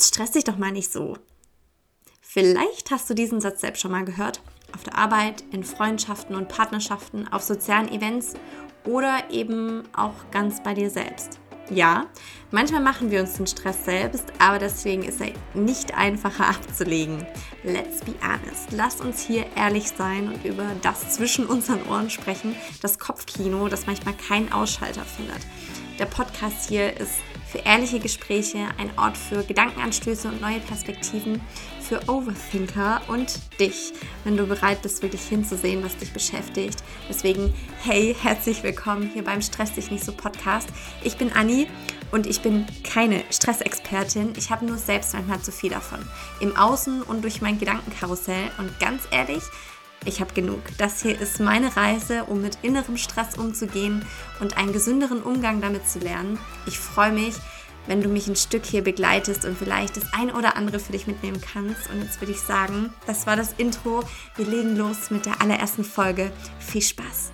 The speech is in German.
jetzt stress dich doch mal nicht so. Vielleicht hast du diesen Satz selbst schon mal gehört. Auf der Arbeit, in Freundschaften und Partnerschaften, auf sozialen Events oder eben auch ganz bei dir selbst. Ja, manchmal machen wir uns den Stress selbst, aber deswegen ist er nicht einfacher abzulegen. Let's be honest. Lass uns hier ehrlich sein und über das zwischen unseren Ohren sprechen, das Kopfkino, das manchmal keinen Ausschalter findet. Der Podcast hier ist für ehrliche Gespräche, ein Ort für Gedankenanstöße und neue Perspektiven, für Overthinker und dich, wenn du bereit bist, wirklich hinzusehen, was dich beschäftigt. Deswegen, hey, herzlich willkommen hier beim Stress dich nicht so Podcast. Ich bin Anni und ich bin keine Stressexpertin. Ich habe nur selbst manchmal zu viel davon. Im Außen und durch mein Gedankenkarussell. Und ganz ehrlich, ich habe genug. Das hier ist meine Reise, um mit innerem Stress umzugehen und einen gesünderen Umgang damit zu lernen. Ich freue mich, wenn du mich ein Stück hier begleitest und vielleicht das ein oder andere für dich mitnehmen kannst. Und jetzt würde ich sagen, das war das Intro. Wir legen los mit der allerersten Folge. Viel Spaß!